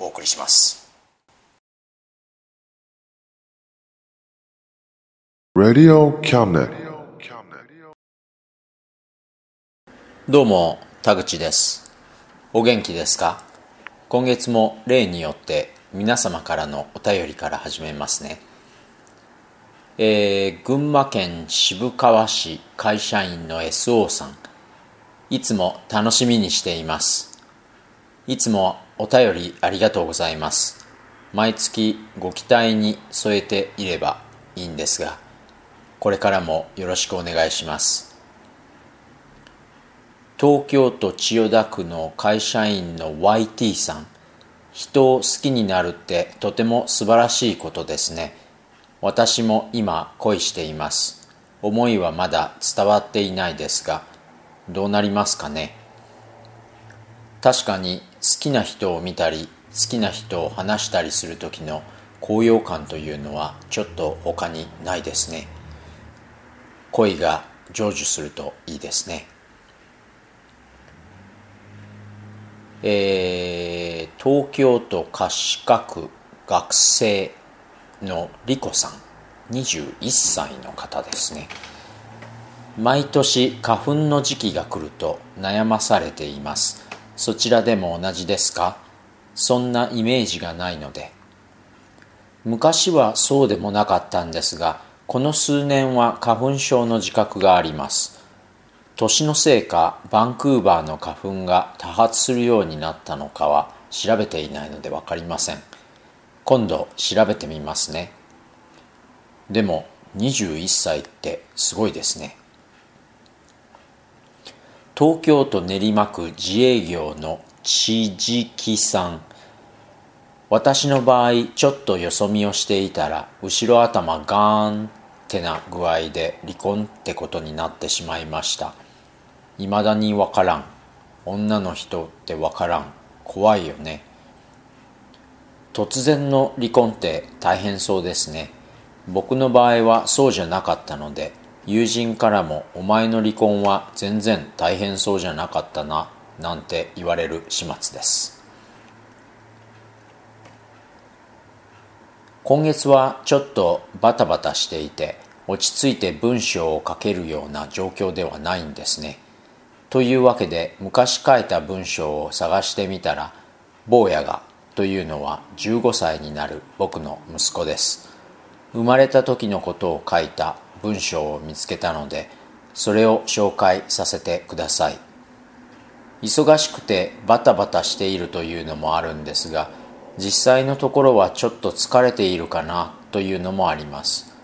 お送りします.どうも田口です。お元気ですか？今月も例によって皆様からのお便りから始めますね。えー、群馬県渋川市会社員の SO さん。いつも楽しみにしています。いつもお便りありがとうございます。毎月ご期待に添えていればいいんですがこれからもよろしくお願いします。東京都千代田区の会社員の YT さん。人を好きになるってとても素晴らしいことですね。私も今恋しています。思いはまだ伝わっていないですがどうなりますかね。確かに好きな人を見たり好きな人を話したりする時の高揚感というのはちょっと他にないですね。恋が成就するといいですね。えー、東京都葛飾区学生のリコさん。21歳の方ですね。毎年花粉の時期が来ると悩まされています。そちらでも同じですか？そんなイメージがないので。昔はそうでもなかったんですがこの数年は花粉症の自覚があります。年のせいかバンクーバーの花粉が多発するようになったのかは調べていないので分かりません。今度調べてみますね。でも21歳ってすごいですね。東京都練馬区自営業の千々さん。私の場合ちょっとよそ見をしていたら後ろ頭ガーンってな具合で離婚ってことになってしまいました。いまだにわからん。女の人ってわからん。怖いよね。突然の離婚って大変そうですね。僕の場合はそうじゃなかったので友人からも「お前の離婚は全然大変そうじゃなかったな」なんて言われる始末です。今月はちょっとバタバタしていて落ち着いて文章を書けるような状況ではないんですね。というわけで昔書いた文章を探してみたら坊やがというのは15歳になる僕の息子です。生まれた時のことを書いた文章を見つけたのでそれを紹介させてください。忙しくてバタバタしているというのもあるんですが実際のところはちょっと疲れているかなというのもあります。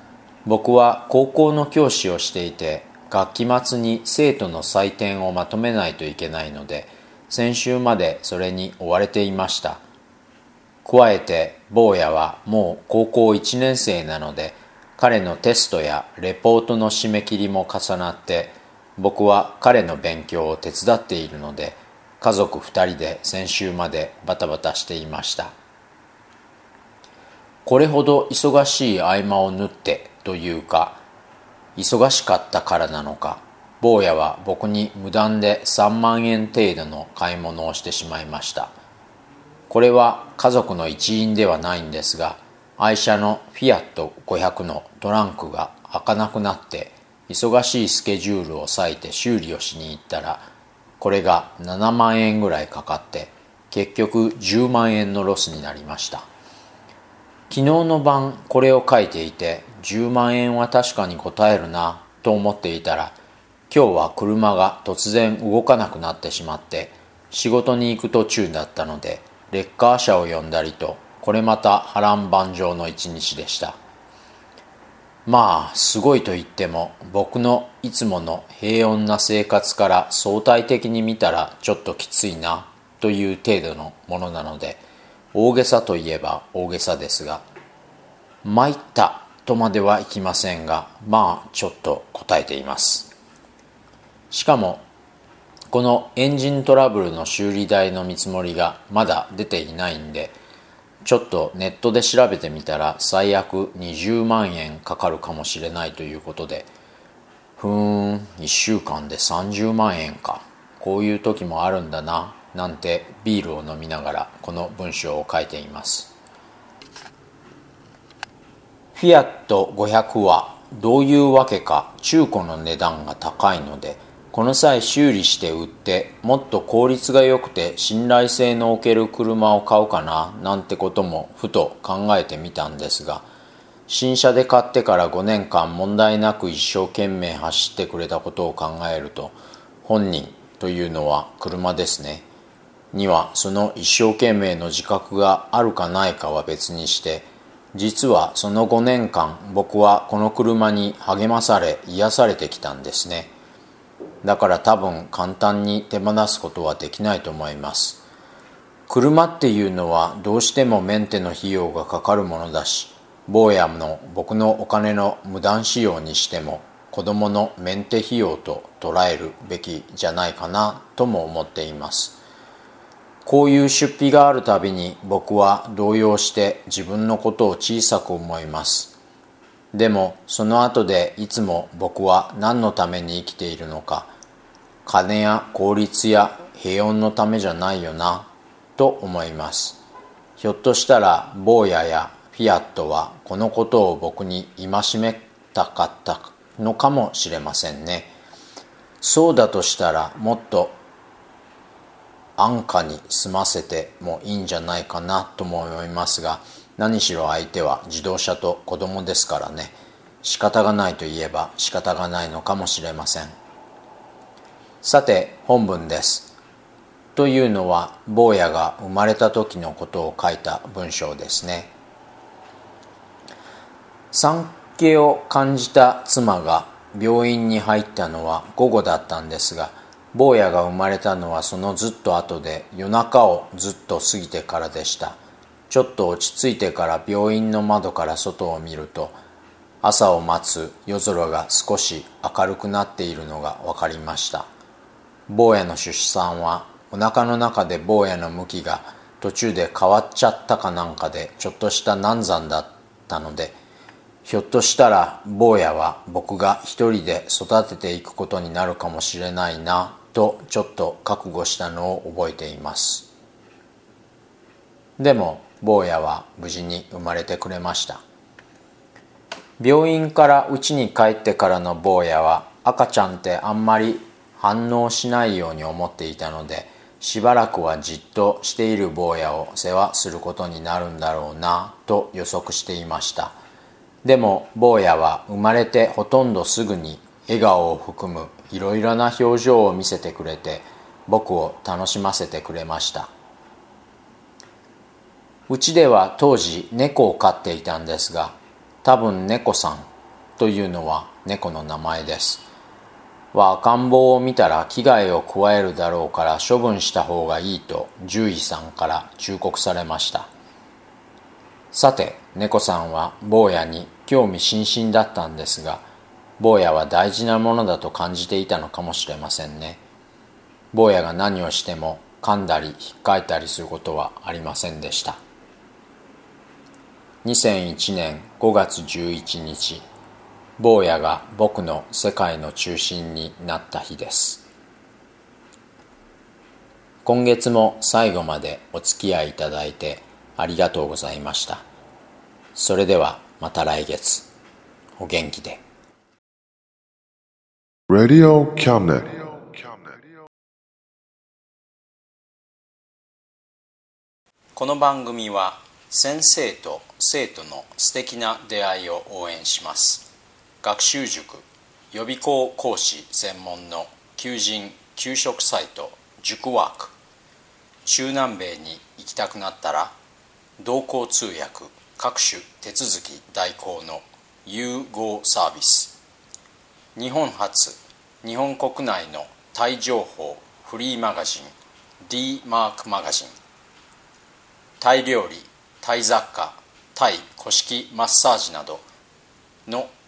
僕は高校の教師をしていて学期末に生徒の採点をまとめないといけないので先週までそれに追われていました。加えて坊やはもう高校1年生なので彼のテストやレポートの締め切りも重なって僕は彼の勉強を手伝っているので家族2人で先週までバタバタしていました。これほど忙しい合間を縫ってというか忙しかったからなのか坊やは僕に無断で3万円程度の買い物をしてしまいました。これは家族の一員ではないんですが愛車のフィアット500のトランクが開かなくなって忙しいスケジュールを割いて修理をしに行ったらこれが7万円ぐらいかかって結局10万円のロスになりました。昨日の晩これを書いていて10万円は確かに答えるなと思っていたら今日は車が突然動かなくなってしまって仕事に行く途中だったのでレッカー車を呼んだりとこれまた波乱万丈の一日でした。まあすごいと言っても僕のいつもの平穏な生活から相対的に見たらちょっときついなという程度のものなので大げさといえば大げさですが参ったとまではいきませんがまあちょっと答えています。しかもこのエンジントラブルの修理代の見積もりがまだ出ていないんでちょっとネットで調べてみたら最悪20万円かかるかもしれないということでふーん1週間で30万円か。こういう時もあるんだななんてビールを飲みながらこの文章を書いています。フィアット500はどういうわけか中古の値段が高いのでこの際修理して売ってもっと効率が良くて信頼性のおける車を買うかななんてこともふと考えてみたんですが新車で買ってから5年間問題なく一生懸命走ってくれたことを考えると本人というのは車ですね。にはその一生懸命の自覚があるかないかは別にして実はその5年間僕はこの車に励まされ癒されてきたんですね。だから多分簡単に手放すことはできないと思います。車っていうのはどうしてもメンテの費用がかかるものだし坊やの僕のお金の無断使用にしても子供のメンテ費用と捉えるべきじゃないかなとも思っています。こういう出費があるたびに僕は動揺して自分のことを小さく思います。でもその後でいつも僕は何のために生きているのか金や効率や平穏のためじゃないよなと思います。ひょっとしたら坊ややフィアットはこのことを僕に戒めたかったのかもしれませんね。そうだとしたらもっと安価に済ませてもいいんじゃないかなとも思いますが何しろ相手は自動車と子供ですからね。仕方がないといえば仕方がないのかもしれません。さて本文です。というのは坊やが生まれた時のことを書いた文章ですね。産気を感じた妻が病院に入ったのは午後だったんですが坊やが生まれたのはそのずっと後で夜中をずっと過ぎてからでした。ちょっと落ち着いてから病院の窓から外を見ると朝を待つ夜空が少し明るくなっているのが分かりました。坊やの出産はお腹の中で坊やの向きが途中で変わっちゃったかなんかでちょっとした難産だったのでひょっとしたら坊やは僕が一人で育てていくことになるかもしれないなとちょっと覚悟したのを覚えています。でも坊やは無事に生まれてくれました。病院から家に帰ってからの坊やは赤ちゃんってあんまり反応しないように思っていたのでしばらくはじっとしている坊やを世話することになるんだろうなと予測していました。でも坊やは生まれてほとんどすぐに笑顔を含むいろいろな表情を見せてくれて僕を楽しませてくれました。うちでは当時猫を飼っていたんですが多分猫さんというのは猫の名前です。は赤ん坊を見たら危害を加えるだろうから処分した方がいいと獣医さんから忠告されました。さて猫さんは坊やに興味津々だったんですが坊やは大事なものだと感じていたのかもしれませんね。坊やが何をしても噛んだり引っかいたりすることはありませんでした。2001年5月11日坊やが僕の世界の中心になった日です。今月も最後までお付き合いいただいてありがとうございました。それではまた来月。お元気で。Radio Cabinet. この番組は先生と生徒の素敵な出会いを応援します学習塾予備校講師専門の求人・給食サイト塾ワーク中南米に行きたくなったら同行通訳各種手続き代行の融合サービス。日本初日本国内のタイ情報フリーマガジン D マークマガジン。タイ料理タイ雑貨タイ古式マッサージなどの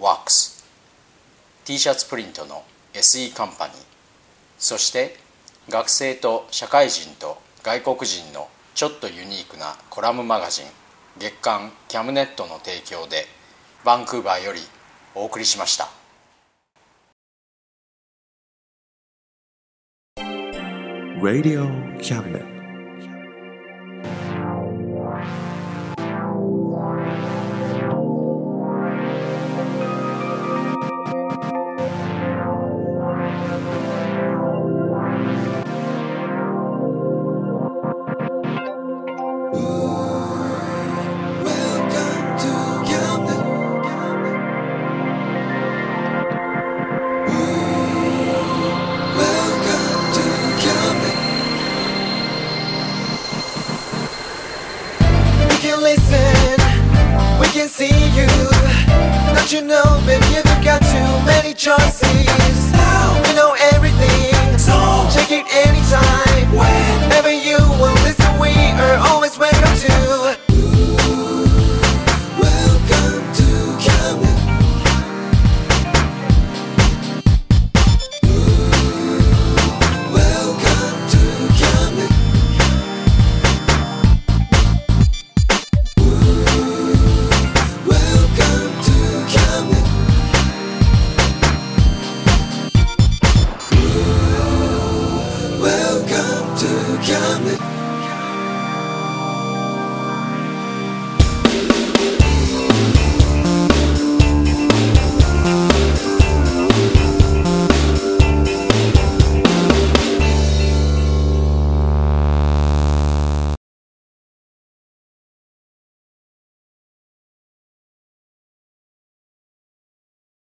ワークス。T シャツプリントの SE カンパニー。そして学生と社会人と外国人のちょっとユニークなコラムマガジン。月刊キャムネットの提供でバンクーバーよりお送りしました。Radio Cabinet. Come.